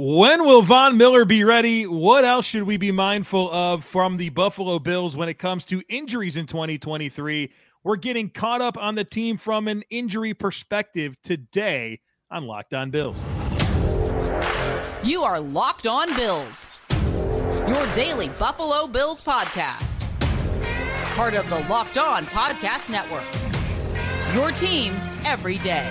When will Von Miller be ready? What else should we be mindful of from the Buffalo Bills when it comes to injuries in 2023? We're getting caught up on the team from an injury perspective today on Locked On Bills. You are Locked On Bills, your daily Buffalo Bills podcast. Part of the Locked On Podcast Network. Your team every day.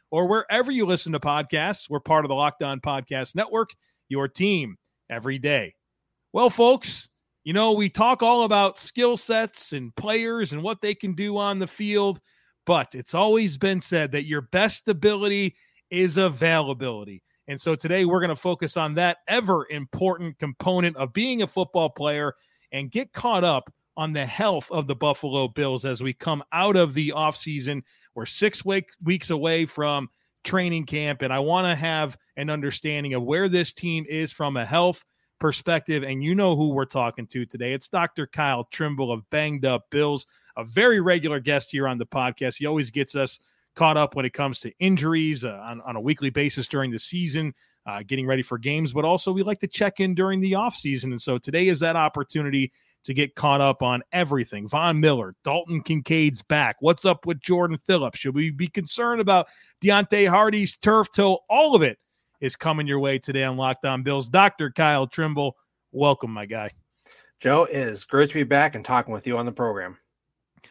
or wherever you listen to podcasts. We're part of the Locked On Podcast Network, your team every day. Well, folks, you know, we talk all about skill sets and players and what they can do on the field, but it's always been said that your best ability is availability. And so today we're going to focus on that ever important component of being a football player and get caught up on the health of the Buffalo Bills as we come out of the offseason we're six week, weeks away from training camp, and I want to have an understanding of where this team is from a health perspective. And you know who we're talking to today. It's Dr. Kyle Trimble of Banged Up Bills, a very regular guest here on the podcast. He always gets us caught up when it comes to injuries uh, on, on a weekly basis during the season. Uh, getting ready for games, but also we like to check in during the offseason. And so today is that opportunity to get caught up on everything. Von Miller, Dalton Kincaid's back. What's up with Jordan Phillips? Should we be concerned about Deonte Harty's turf toe? All of it is coming your way today on Locked On Bills. Dr. Kyle Trimble, welcome, my guy. Joe, it is great to be back and talking with you on the program.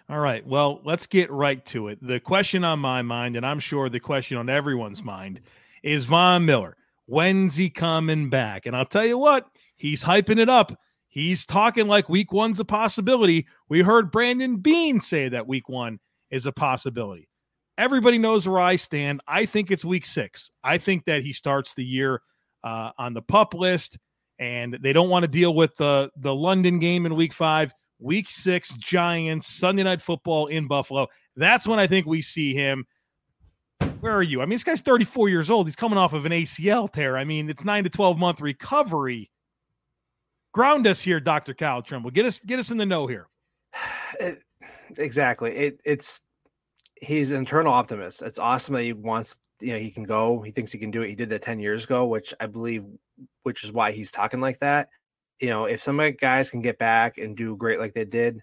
All right. Well, let's get right to it. The question on my mind, and I'm sure the question on everyone's mind, is Von Miller. When's he coming back? And I'll tell you what, he's hyping it up He's talking like week one's a possibility. We heard Brandon Beane say that week one is a possibility. Everybody knows where I stand. I think it's week six. I think that he starts the year uh, on the pup list, and they don't want to deal with the, the London game in week five. Week six, Giants, Sunday night football in Buffalo. That's when I think we see him. Where are you? I mean, this guy's 34 years old. He's coming off of an ACL tear. I mean, it's nine to 12 month recovery ground us here, Doctor Kyle Trimble. Get us get us in the know here. It, exactly. It, it's he's an eternal optimist. It's awesome that he wants. You know, he can go. He thinks he can do it. He did that ten years ago, which I believe, which is why he's talking like that. You know, if some guys can get back and do great like they did,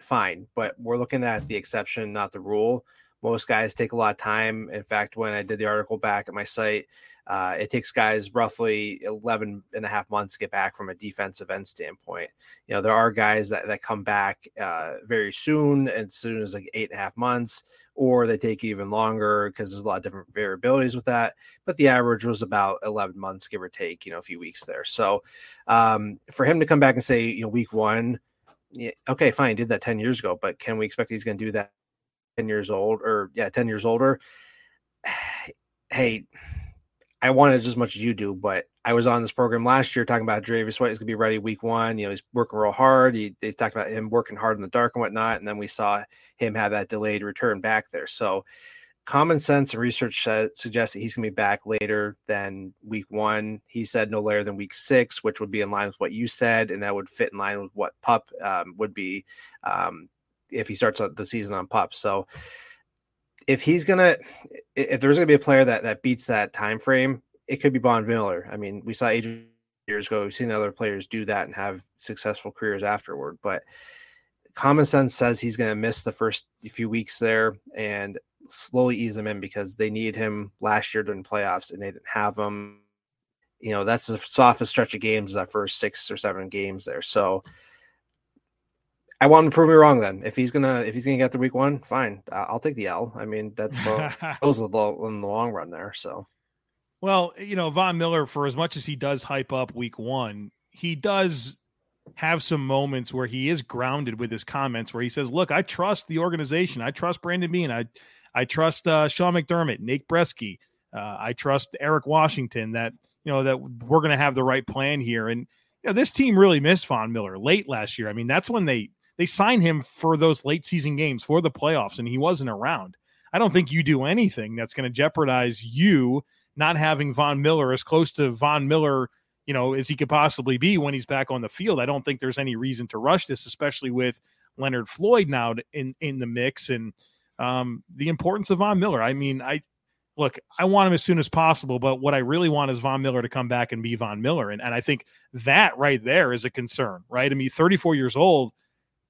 fine. But we're looking at the exception, not the rule. Most guys take a lot of time. In fact, when I did the article back at my site, uh, it takes guys roughly 11 and a half months to get back from a defensive end standpoint. You know, there are guys that, that come back uh, very soon, as soon as like eight and a half months, or they take even longer because there's a lot of different variabilities with that. But the average was about 11 months, give or take, you know, a few weeks there. So um, for him to come back and say, you know, week one, yeah, okay, fine, did that 10 years ago, but can we expect he's going to do that 10 years old or, yeah, 10 years older? Hey, I want it as much as you do, but I was on this program last year talking about Davis White is going to be ready week one. You know, he's working real hard. He, they talked about him working hard in the dark and whatnot. And then we saw him have that delayed return back there. So common sense and research suggests that he's going to be back later than week one. He said no later than week six, which would be in line with what you said. And that would fit in line with what pup um, would be um, if he starts the season on pup. So, if he's gonna if there's gonna be a player that that beats that time frame, it could be Von Miller. I mean, we saw Adrian years ago. We've seen other players do that and have successful careers afterward. But common sense says he's going to miss the first few weeks there and slowly ease him in because they need him last year during playoffs and they didn't have him. You know, that's the softest stretch of games that first six or seven games there. So I want him to prove me wrong. Then, if he's gonna if he's gonna get the week one, fine. I'll take the L. I mean, that's uh, those in the long run there. So, well, you know, Von Miller, for as much as he does hype up week one, he does have some moments where he is grounded with his comments, where he says, "Look, I trust the organization. I trust Brandon Beane. I I trust uh, Sean McDermott, Nate Breske, Uh, I trust Eric Washington that you know that we're going to have the right plan here. And you know, this team really missed Von Miller late last year. I mean, that's when they they signed him for those late season games for the playoffs, and he wasn't around. I don't think you do anything that's going to jeopardize you not having Von Miller as close to Von Miller, you know, as he could possibly be when he's back on the field. I don't think there's any reason to rush this, especially with Leonard Floyd now in in the mix and um, the importance of Von Miller. I mean, I look, I want him as soon as possible, but what I really want is Von Miller to come back and be Von Miller. And, and I think that right there is a concern, right? I mean, 34 years old,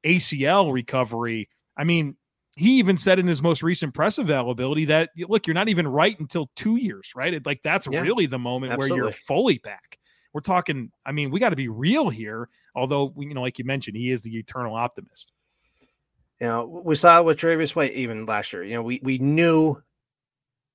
ACL recovery. I mean, he even said in his most recent press availability that look, you're not even right until two years, right? It, like that's yeah, really the moment absolutely. where you're fully back. We're talking. I mean, we got to be real here. Although you know, like you mentioned, he is the eternal optimist. You know, we saw with Tre'Davious White even last year. You know, we we knew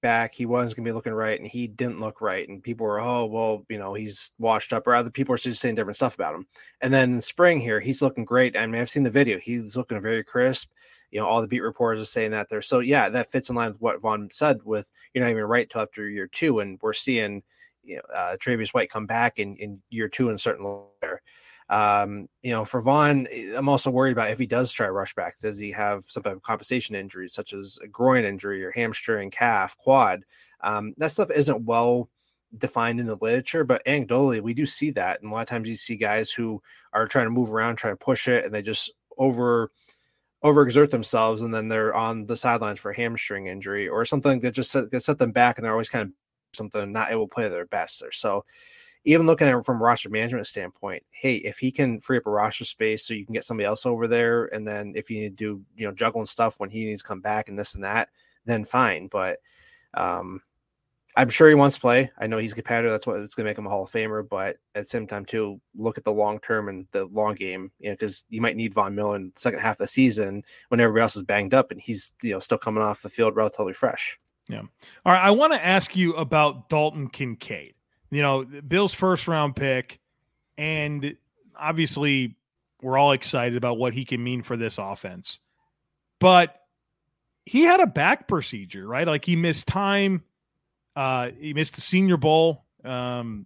back he wasn't going to be looking right, and he didn't look right, and people were, oh well, you know, he's washed up, or other people are just saying different stuff about him. And then in spring here, he's looking great. I mean, I've seen the video; he's looking very crisp you know all the beat reporters are saying that there. So yeah, that fits in line with what Von said. With you're not even right till after year two, and we're seeing you know uh, Tre'Davious White come back in in year two and certain there. Um, you know, for Von, I'm also worried about if he does try rush back, does he have some type of compensation injuries, such as a groin injury or hamstring, calf, quad? Um, that stuff isn't well defined in the literature, but anecdotally, we do see that. And a lot of times you see guys who are trying to move around, trying to push it, and they just over overexert themselves and then they're on the sidelines for hamstring injury or something that just set, set them back and they're always kind of something not able to play their best there. So even looking at it from a roster management standpoint, hey, if he can free up a roster space so you can get somebody else over there, and then if you need to do, you know, juggling stuff when he needs to come back and this and that, then fine. But um I'm sure he wants to play. I know he's competitive. That's what's going to make him a Hall of Famer. But at the same time, too, look at the long term and the long game. You know, because you might need Von Miller in the second half of the season when everybody else is banged up and he's you know still coming off the field relatively fresh. Yeah. All right. I want to ask you about Dalton Kincaid. You know, Bill's first round pick, and obviously we're all excited about what he can mean for this offense. But he had a back procedure, right? Like he missed time uh, he missed the Senior Bowl. Um,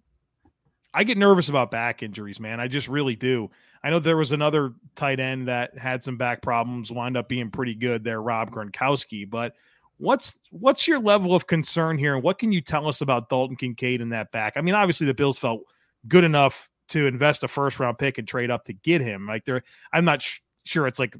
I get nervous about back injuries, man. I just really do. I know there was another tight end that had some back problems, wound up being pretty good there, Rob Gronkowski. But what's what's your level of concern here, and what can you tell us about Dalton Kincaid in that back? I mean, obviously the Bills felt good enough to invest a first round pick and trade up to get him. Like there, I'm not sh- sure it's like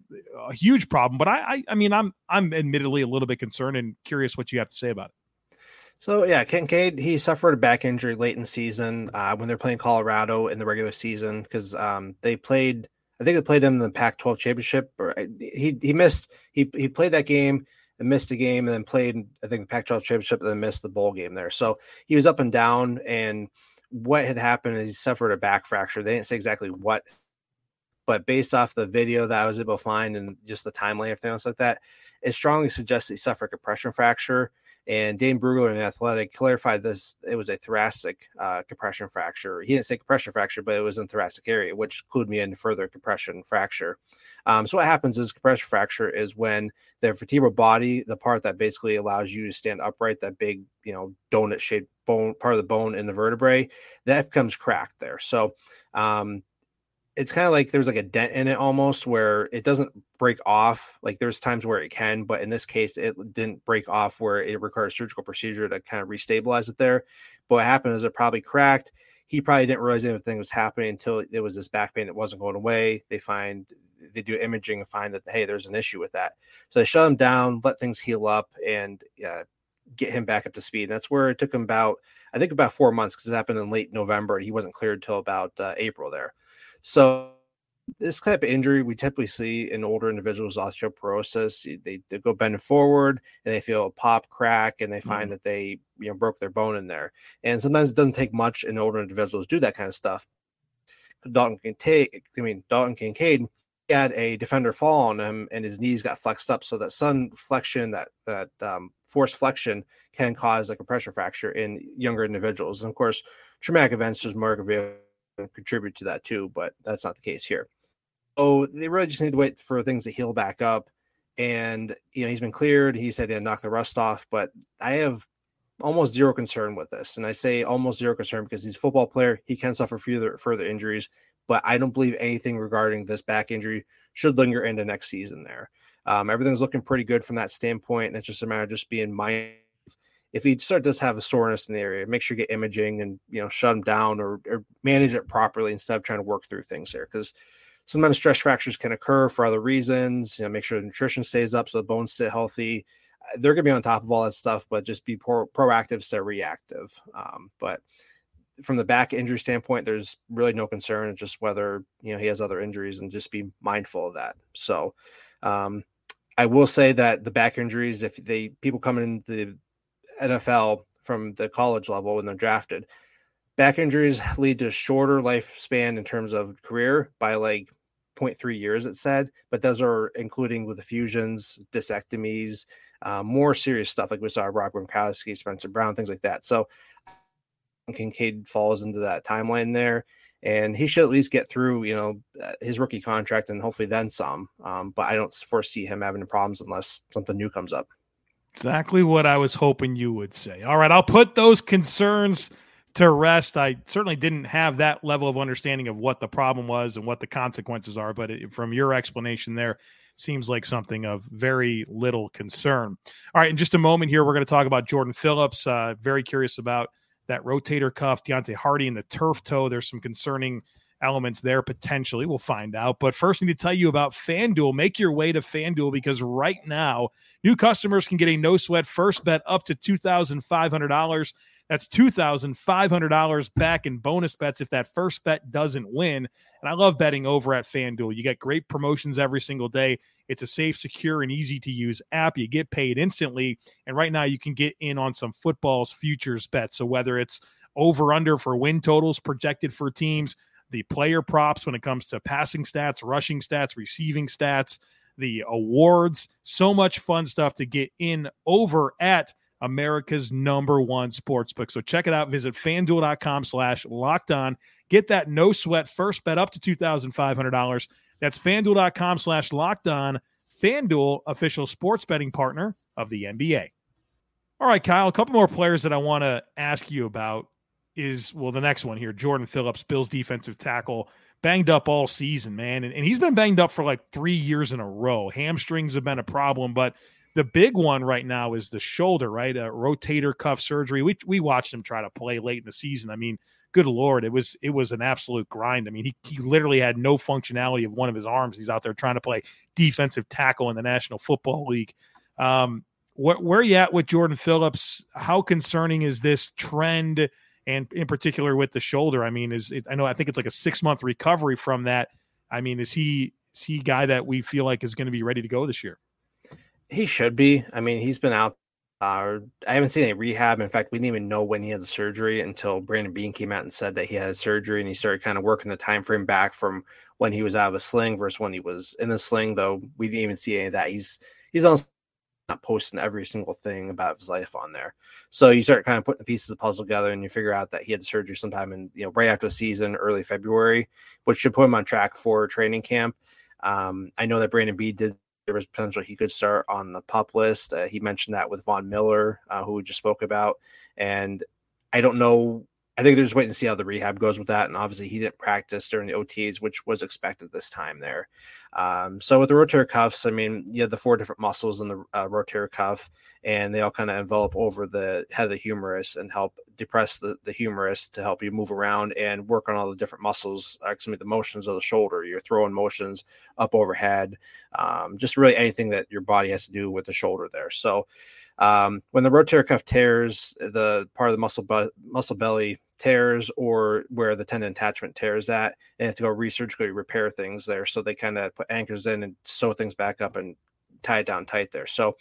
a huge problem, but I, I, I mean, I'm I'm admittedly a little bit concerned and curious what you have to say about it. So yeah, Kincaid he suffered a back injury late in season uh, when they're playing Colorado in the regular season because um, they played. I think they played him in the Pac-12 championship. Or he he missed he he played that game and missed a game and then played I think the Pac-12 championship and then missed the bowl game there. So he was up and down. And what had happened is he suffered a back fracture. They didn't say exactly what, but based off the video that I was able to find and just the timeline, everything else like that, it strongly suggests he suffered a compression fracture and Dane Brugler in Athletic clarified this. It was a thoracic uh, compression fracture. He didn't say compression fracture, but it was in thoracic area, which clued me into further compression fracture. Um, so what happens is compression fracture is when the vertebral body, the part that basically allows you to stand upright, that big, you know, donut shaped bone, part of the bone in the vertebrae, that becomes cracked there. So um, it's kind of like there's like a dent in it almost where it doesn't break off. Like there's times where it can, but in this case, it didn't break off where it requires surgical procedure to kind of restabilize it there. But what happened is it probably cracked. He probably didn't realize anything was happening until there was this back pain that wasn't going away. They find they do imaging and find that hey, there's an issue with that. So they shut him down, let things heal up, and uh, get him back up to speed. And that's where it took him about I think about four months because it happened in late November and he wasn't cleared until about uh, April there. So this type of injury we typically see in older individuals osteoporosis they, they go bending forward and they feel a pop crack and they find mm. that they you know broke their bone in there. And sometimes it doesn't take much in older individuals to do that kind of stuff. Dalton kincaid i mean dalton kincaid had a defender fall on him and his knees got flexed up so that sun flexion that that um, force flexion can cause like a pressure fracture in younger individuals. And of course traumatic events just more contribute to that too, but that's not the case here. So they really just need to wait for things to heal back up. And you know, he's been cleared. He said he had knocked the rust off, but I have almost zero concern with this. And I say almost zero concern because he's a football player. He can suffer further further injuries, but I don't believe anything regarding this back injury should linger into next season there. Um, everything's looking pretty good from that standpoint. And it's just a matter of just being mindful if he start does have a soreness in the area, make sure you get imaging and you know shut him down or, or manage it properly instead of trying to work through things there because sometimes stress fractures can occur for other reasons. You know, make sure the nutrition stays up so the bones stay healthy. Uh, they're gonna be on top of all that stuff, but just be pro- proactive instead of reactive. Um, but from the back injury standpoint, there's really no concern. It's just whether you know he has other injuries and just be mindful of that. So um, I will say that the back injuries, if they people come into the NFL from the college level when they're drafted. Back injuries lead to shorter lifespan in terms of career by like 0.3 years, it said, but those are including with fusions, discectomies, uh, more serious stuff like we saw Rob Gronkowski, Spencer Brown, things like that. So Kincaid falls into that timeline there, and he should at least get through, you know, his rookie contract and hopefully then some. Um, but I don't foresee him having problems unless something new comes up. Exactly what I was hoping you would say. All right, I'll put those concerns to rest. I certainly didn't have that level of understanding of what the problem was and what the consequences are, but it, from your explanation there, seems like something of very little concern. All right, in just a moment here, we're going to talk about Jordan Phillips. Uh, very curious about that rotator cuff, Deonte Harty, and the turf toe. There's some concerning elements there potentially. We'll find out. But first, I need to tell you about FanDuel. Make your way to FanDuel because right now, New customers can get a no sweat first bet up to $2,500. That's $2,500 back in bonus bets if that first bet doesn't win. And I love betting over at FanDuel. You get great promotions every single day. It's a safe, secure, and easy to use app. You get paid instantly. And right now, you can get in on some football's futures bets. So whether it's over under for win totals projected for teams, the player props when it comes to passing stats, rushing stats, receiving stats, the awards. So much fun stuff to get in over at America's number one sports book. So check it out. Visit fanduel.com slash locked on. Get that no sweat first bet up to $2,500. That's fanduel.com slash locked on. FanDuel, official sports betting partner of the NBA. All right, Kyle, a couple more players that I want to ask you about is, well, the next one here Jordan Phillips, Bills defensive tackle banged up all season, man. And, and he's been banged up for like three years in a row. Hamstrings have been a problem, but the big one right now is the shoulder, right? A rotator cuff surgery. We we watched him try to play late in the season. I mean, good lord, it was it was an absolute grind. I mean, he he literally had no functionality of one of his arms. He's out there trying to play defensive tackle in the National Football League. Um, where, where are you at with Jordan Phillips? How concerning is this trend? And in particular with the shoulder. I mean, is it, I know I think it's like a six month recovery from that. I mean, is he is he guy that we feel like is going to be ready to go this year? He should be. I mean, he's been out. Uh, I haven't seen any rehab. In fact, we didn't even know when he had the surgery until Brandon Beane came out and said that he had surgery, and he started kind of working the time frame back from when he was out of a sling versus when he was in the sling. Though we didn't even see any of that. He's he's on posting every single thing about his life on there. So you start kind of putting the pieces of puzzle together and you figure out that he had surgery sometime in, you know, right after the season, early February, which should put him on track for training camp. Um, I know that Brandon B did there was potential he could start on the pup list. Uh, he mentioned that with Von Miller, uh, who we just spoke about. And I don't know I think they're just waiting to see how the rehab goes with that. And obviously, he didn't practice during the OTs, which was expected this time there. Um, so with the rotator cuffs, I mean, you have the four different muscles in the uh, rotator cuff, and they all kind of envelop over the head of the humerus and help depress the, the humerus to help you move around and work on all the different muscles, actually the motions of the shoulder, your throwing motions up overhead, um, just really anything that your body has to do with the shoulder there. So um, when the rotator cuff tears, the part of the muscle bu- muscle belly tears, or where the tendon attachment tears at, they have to go resurgically repair things there. So they kind of put anchors in and sew things back up and tie it down tight there. So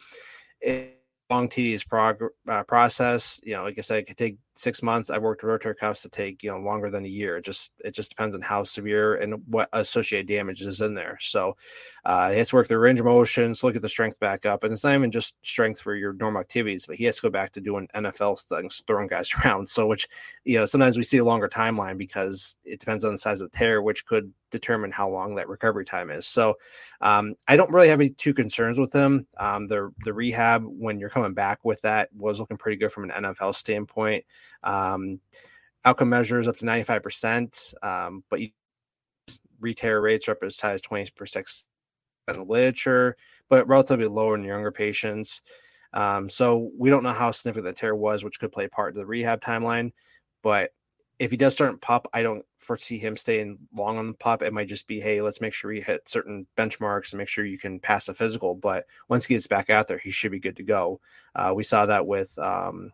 it, long tedious prog- uh, process. You know, like I said, it could take six months. I've worked rotator cuffs to take you know longer than a year. It just it just depends on how severe and what associated damage is in there. So uh, he has to work the range of motions, look at the strength back up, and it's not even just strength for your normal activities, but he has to go back to doing NFL things, throwing guys around. So which you know sometimes we see a longer timeline because it depends on the size of the tear, which could determine how long that recovery time is. So um, I don't really have any two concerns with him. Um, the the rehab when you're coming back with that was looking pretty good from an NFL standpoint. Um, outcome measures up to 95%, um, but you re-tear rates are up as high as 20% in the literature, but relatively lower in younger patients. Um, so we don't know how significant the tear was, which could play part in the rehab timeline. But if he does start in pup, I don't foresee him staying long on the pup. It might just be, hey, let's make sure we hit certain benchmarks and make sure you can pass the physical. But once he gets back out there, he should be good to go. Uh, we saw that with um,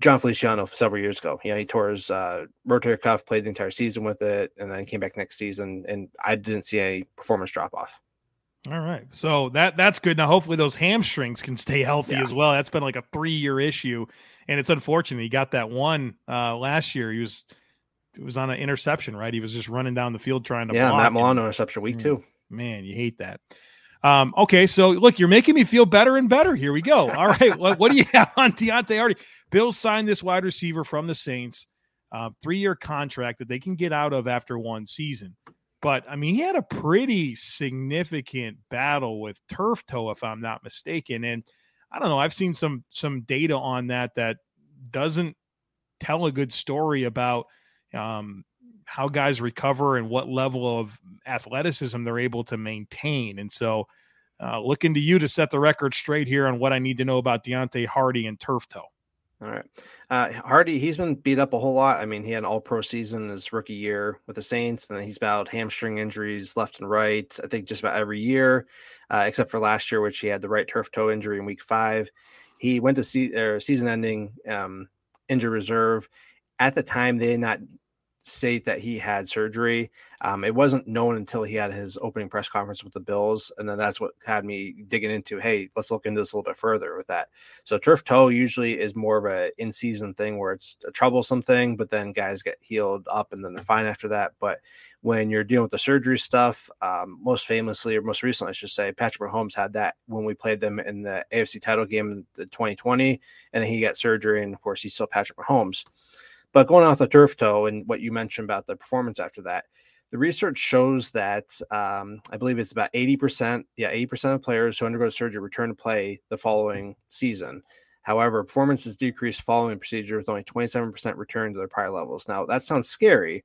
Jon Feliciano several years ago. You know, he tore his uh, rotator cuff, played the entire season with it, and then came back next season, and I didn't see any performance drop off. All right, so that that's good. Now, hopefully, those hamstrings can stay healthy yeah. as well. That's been like a three year issue and it's unfortunate he got that one uh, last year. He was it was on an interception, right? He was just running down the field trying to yeah, Matt Milano interception week two. Man, you hate that. Um, okay, so look, you're making me feel better and better. Here we go. All right, what, what do you have on Deonte Harty? Bills signed this wide receiver from the Saints, uh, three year contract that they can get out of after one season. But I mean, he had a pretty significant battle with turf toe, if I'm not mistaken, and I don't know. I've seen some some data on that that doesn't tell a good story about um, how guys recover and what level of athleticism they're able to maintain. And so, uh, looking to you to set the record straight here on what I need to know about Deonte Harty and turf toe. All right. Uh, Harty, he's been beat up a whole lot. I mean, he had an all pro season his rookie year with the Saints, and then he's battled hamstring injuries left and right, I think just about every year, uh, except for last year, which he had the right turf toe injury in week five. He went to see, season ending um, injury reserve. At the time, they did not state that he had surgery. Um, it wasn't known until he had his opening press conference with the Bills, and then that's what had me digging into. Hey, let's look into this a little bit further with that. So turf toe usually is more of a in season thing where it's a troublesome thing, but then guys get healed up and then they're fine after that. But when you're dealing with the surgery stuff, um, most famously or most recently, I should say, Patrick Mahomes had that when we played them in the AFC title game in the 2020, and then he got surgery, and of course he's still Patrick Mahomes. But going off the turf toe and what you mentioned about the performance after that, the research shows that um, I believe it's about 80%, yeah, 80% of players who undergo surgery return to play the following season. However, performance is decreased following procedure with only 27% return to their prior levels. Now, that sounds scary,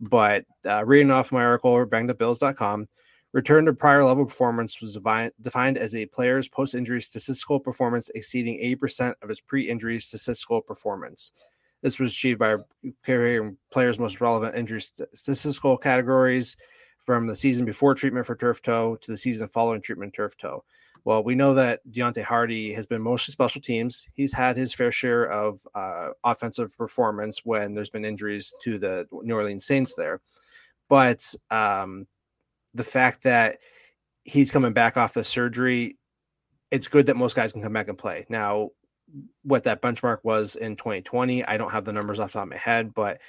but uh, reading off my article over bangedupbills.com, return to prior level performance was defined, defined as a player's post injury statistical performance exceeding 80% of his pre injury statistical performance. This was achieved by carrying players' most relevant injury statistical categories from the season before treatment for turf toe to the season following treatment turf toe. Well, we know that Deonte Harty has been mostly special teams. He's had his fair share of uh, offensive performance when there's been injuries to the New Orleans Saints there. But um, the fact that he's coming back off the surgery, it's good that most guys can come back and play. Now, what that benchmark was in 2020. I don't have the numbers off the top of my head, but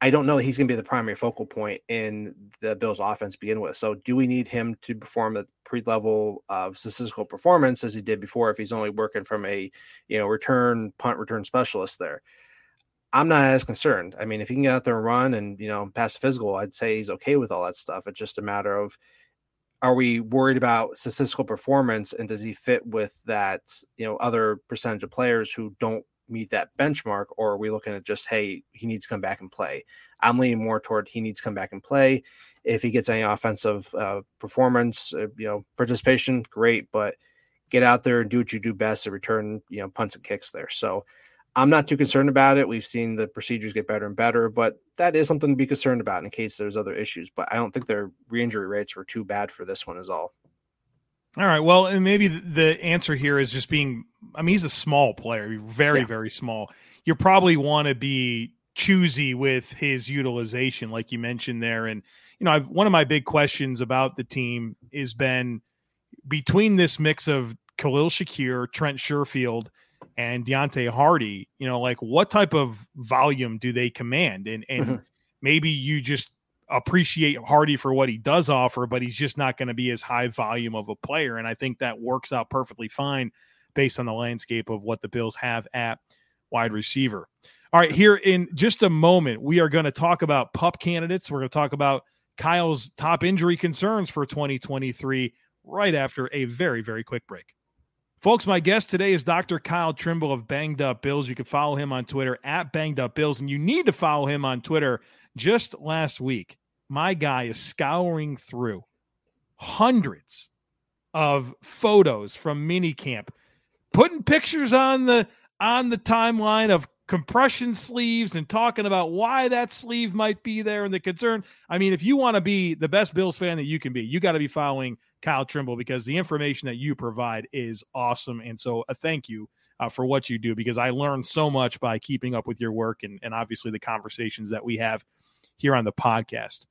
I don't know he's going to be the primary focal point in the Bills offense to begin with. So, do we need him to perform at pre level of statistical performance as he did before if he's only working from a you know return punt return specialist there? I'm not as concerned. I mean, if he can get out there and run and you know pass physical, I'd say he's okay with all that stuff. It's just a matter of are we worried about statistical performance? And does he fit with that you know other percentage of players who don't meet that benchmark? Or are we looking at just hey he needs to come back and play. I'm leaning more toward he needs to come back and play. If he gets any offensive uh, performance uh, you know participation great but get out there and do what you do best and return you know punts and kicks there. So I'm not too concerned about it. We've seen the procedures get better and better, but that is something to be concerned about in case there's other issues. But I don't think their re-injury rates were too bad for this one, is all. All right. Well, and maybe the answer here is just being. I mean, he's a small player, very, yeah. very small. You probably want to be choosy with his utilization, like you mentioned there. And you know, I've, one of my big questions about the team has been between this mix of Khalil Shakir, Trent Sherfield and Deonte Harty, you know, like what type of volume do they command? And and mm-hmm. maybe you just appreciate Harty for what he does offer, but he's just not going to be as high volume of a player. And I think that works out perfectly fine based on the landscape of what the Bills have at wide receiver. All right, here in just a moment, we are going to talk about pup candidates. We're going to talk about Kyle's top injury concerns for 2023 right after a very, very quick break. Folks, my guest today is Dr. Kyle Trimble of Banged Up Bills. You can follow him on Twitter at Banged Up Bills, and you need to follow him on Twitter. Just last week, my guy is scouring through hundreds of photos from minicamp, putting pictures on the on the timeline of compression sleeves and talking about why that sleeve might be there and the concern. I mean, if you want to be the best Bills fan that you can be, you got to be following Kyle Trimble because the information that you provide is awesome. And so, a thank you uh, for what you do because I learned so much by keeping up with your work and, and obviously the conversations that we have here on the podcast.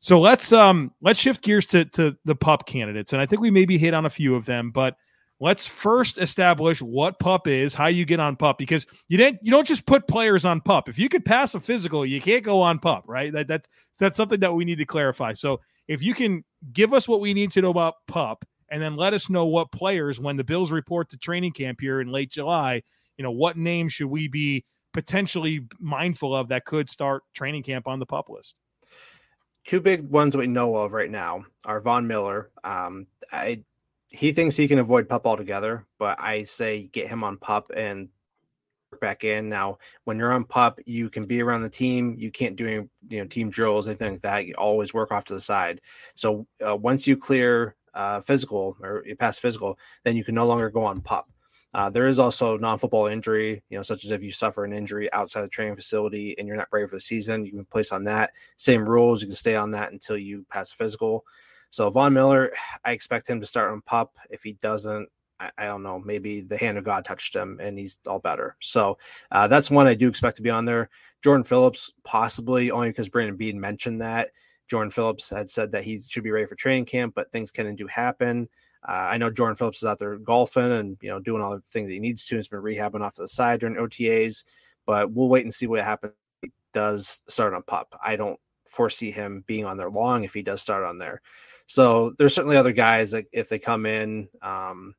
So let's um let's shift gears to to the pup candidates, and I think we maybe hit on a few of them, but let's first establish what pup is, how you get on pup, because you didn't you don't just put players on pup. If you could pass a physical, you can't go on pup, right? That that that's something that we need to clarify. So if you can give us what we need to know about pup, and then let us know what players, when the Bills report to training camp here in late July, you know what names should we be potentially mindful of that could start training camp on the pup list. Two big ones we know of right now are Von Miller. Um, I he thinks he can avoid pup altogether, but I say get him on pup and back in. Now, when you're on pup, you can be around the team. You can't do any, you know, team drills, anything like that. You always work off to the side. So uh, once you clear uh, physical or you pass physical, then you can no longer go on pup. Uh, there is also non-football injury, you know, such as if you suffer an injury outside the training facility and you're not ready for the season, you can place on that. Same rules, you can stay on that until you pass physical. So Von Miller, I expect him to start on pup. If he doesn't, I, don't know. Maybe the hand of God touched him and he's all better. So uh, that's one I do expect to be on there. Jordan Phillips, possibly only because Brandon Beane mentioned that. Jordan Phillips had said that he should be ready for training camp, but things can and do happen. Uh, I know Jordan Phillips is out there golfing and you know doing all the things that he needs to. He's been rehabbing off to the side during OTAs, but we'll wait and see what happens. He does start on pup. I don't foresee him being on there long if he does start on there. So there's certainly other guys that if they come in, um,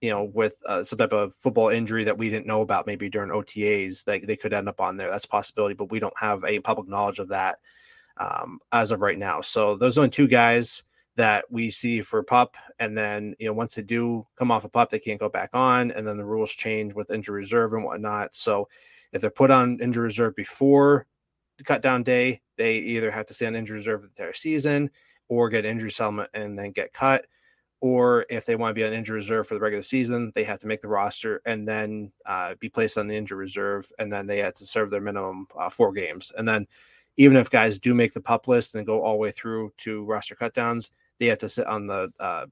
you know, with uh, some type of football injury that we didn't know about maybe during OTAs, that they could end up on there. That's a possibility, but we don't have any public knowledge of that um, as of right now. So those are only two guys that we see for pup, and then you know once they do come off a pup, they can't go back on, and then the rules change with injury reserve and whatnot. So if they're put on injury reserve before the cut down day, they either have to stay on injury reserve the entire season or get injury settlement and then get cut. Or if they want to be on injury reserve for the regular season, they have to make the roster and then uh, be placed on the injury reserve, and then they have to serve their minimum uh, four games. And then, even if guys do make the pup list and go all the way through to roster cutdowns, they have to sit on the uh,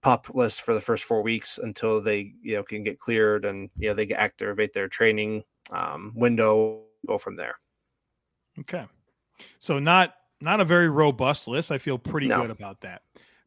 pup list for the first four weeks until they you know can get cleared and you know they can activate their training um, window. Go from there. Okay, so not not a very robust list. I feel pretty no. good about that.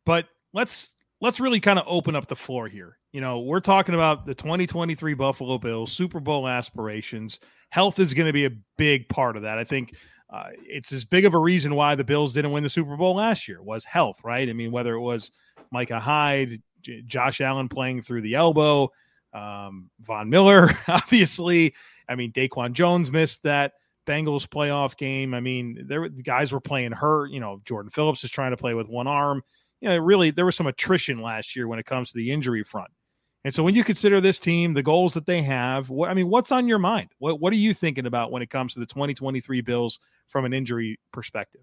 But let's let's really kind of open up the floor here. You know, we're talking about the 2023 Buffalo Bills Super Bowl aspirations. Health is going to be a big part of that. I think uh, it's as big of a reason why the Bills didn't win the Super Bowl last year was health, right? I mean, whether it was Micah Hyde, J- Josh Allen playing through the elbow, um, Von Miller, obviously. I mean, Daquan Jones missed that Bengals playoff game. I mean, there the guys were playing hurt. You know, Jordan Phillips is trying to play with one arm. You know, really there was some attrition last year when it comes to the injury front. And so when you consider this team, the goals that they have, what I mean, what's on your mind? What what are you thinking about when it comes to the 2023 Bills from an injury perspective?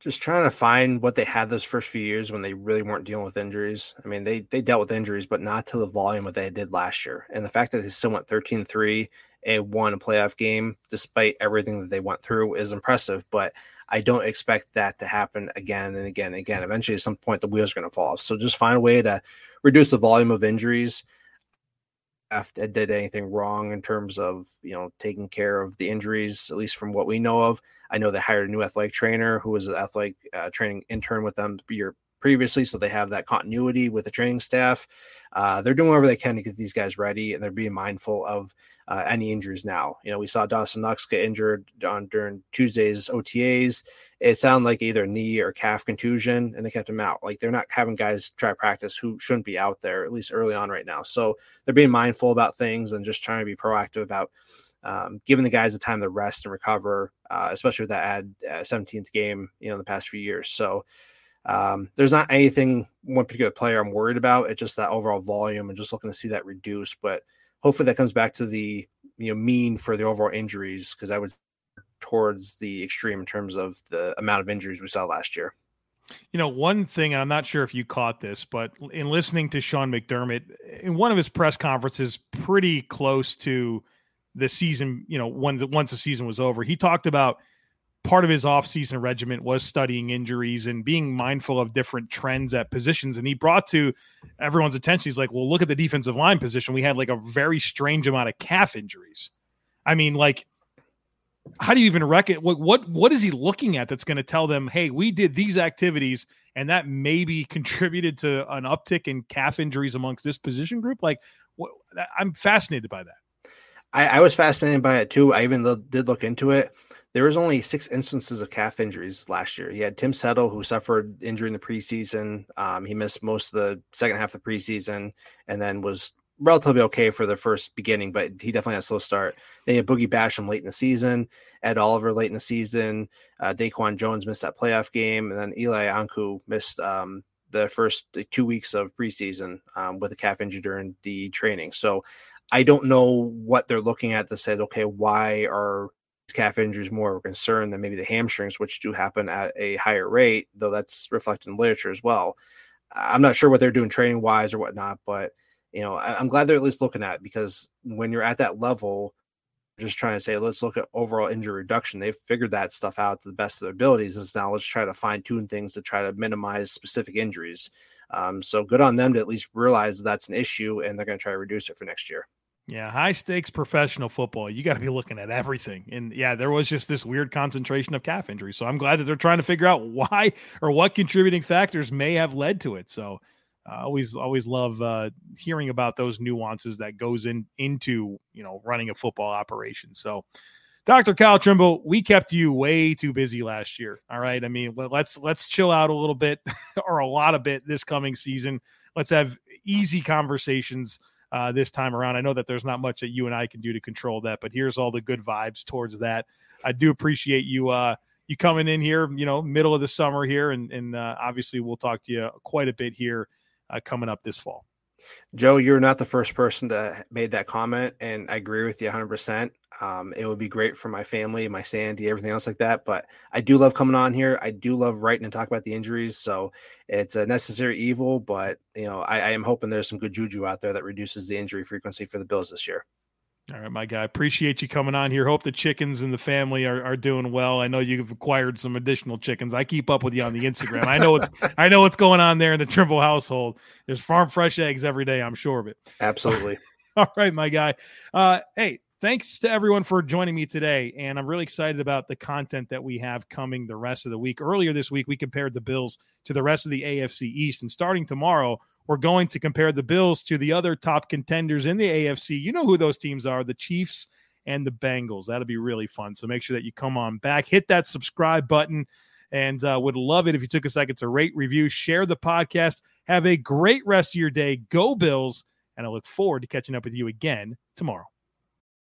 Just trying to find what they had those first few years when they really weren't dealing with injuries. I mean, they they dealt with injuries, but not to the volume that they did last year. And the fact that they still went 13-3 a playoff game despite everything that they went through is impressive. But I don't expect that to happen again and again and again. Eventually, at some point, the wheels are going to fall off. So just find a way to reduce the volume of injuries. If I did anything wrong in terms of you know taking care of the injuries, at least from what we know of. I know they hired a new athletic trainer who was an athletic uh, training intern with them year previously, so they have that continuity with the training staff. Uh, they're doing whatever they can to get these guys ready, and they're being mindful of uh, any injuries now. You know, we saw Dawson Knox get injured on during Tuesday's OTAs. It sounded like either knee or calf contusion, and they kept him out. Like they're not having guys try practice who shouldn't be out there, at least early on right now. So they're being mindful about things and just trying to be proactive about um, giving the guys the time to rest and recover, uh, especially with that uh, 17th game, you know, in the past few years. So um, there's not anything one particular player I'm worried about. It's just that overall volume and just looking to see that reduce. But hopefully that comes back to the you know mean for the overall injuries because I was towards the extreme in terms of the amount of injuries we saw last year. You know, one thing, and I'm not sure if you caught this, but in listening to Sean McDermott in one of his press conferences, pretty close to the season, you know, when the, once the season was over, he talked about part of his offseason regiment was studying injuries and being mindful of different trends at positions. And he brought to everyone's attention, he's like, well, look at the defensive line position. We had like a very strange amount of calf injuries. I mean, like, how do you even reckon what what what is he looking at that's going to tell them, hey, we did these activities and that maybe contributed to an uptick in calf injuries amongst this position group? Like, what, I'm fascinated by that. I, I was fascinated by it too. I even did look into it there was only six instances of calf injuries last year. He had Tim Settle, who suffered injury in the preseason. Um, he missed most of the second half of the preseason and then was relatively okay for the first beginning, but he definitely had a slow start. Then you had Boogie Basham late in the season, Ed Oliver late in the season, uh, Daquan Jones missed that playoff game, and then Eli Ankou missed um, the first two weeks of preseason um, with a calf injury during the training. So I don't know what they're looking at that said, okay, why are calf injuries more of a concern than maybe the hamstrings, which do happen at a higher rate, though that's reflected in literature as well. I'm not sure what they're doing training wise or whatnot, but you know, I, am glad they're at least looking at because when you're at that level, just trying to say, let's look at overall injury reduction. They've figured that stuff out to the best of their abilities. And now let's try to fine tune things to try to minimize specific injuries. Um, so good on them to at least realize that's an issue and they're going to try to reduce it for next year. Yeah, high stakes professional football. You got to be looking at everything. And yeah, there was just this weird concentration of calf injuries. So I'm glad that they're trying to figure out why or what contributing factors may have led to it. So I uh, always always love uh, hearing about those nuances that goes in into, you know, running a football operation. So Dr. Kyle Trimble, we kept you way too busy last year. All right. I mean, let's let's chill out a little bit or a lot of bit this coming season. Let's have easy conversations uh, this time around. I know that there's not much that you and I can do to control that, but here's all the good vibes towards that. I do appreciate you uh, you coming in here, you know, middle of the summer here, and and uh, obviously we'll talk to you quite a bit here uh, coming up this fall. Joe, you're not the first person to made that comment, and I agree with you 100. percent um, it would be great for my family, my Sandy, everything else like that. But I do love coming on here. I do love writing and talk about the injuries. So it's a necessary evil, but you know, I, I am hoping there's some good juju out there that reduces the injury frequency for the Bills this year. All right, my guy. Appreciate you coming on here. Hope the chickens and the family are, are doing well. I know you've acquired some additional chickens. I keep up with you on the Instagram. I know it's I know what's going on there in the Trimble household. There's farm fresh eggs every day. I'm sure of it. Absolutely. All right, my guy. Uh, hey, thanks to everyone for joining me today. And I'm really excited about the content that we have coming the rest of the week. Earlier this week, we compared the Bills to the rest of the AFC East. And starting tomorrow, we're going to compare the Bills to the other top contenders in the AFC. You know who those teams are the Chiefs and the Bengals. That'll be really fun. So make sure that you come on back, hit that subscribe button, and uh, would love it if you took a second to rate, review, share the podcast. Have a great rest of your day. Go Bills. And I look forward to catching up with you again tomorrow.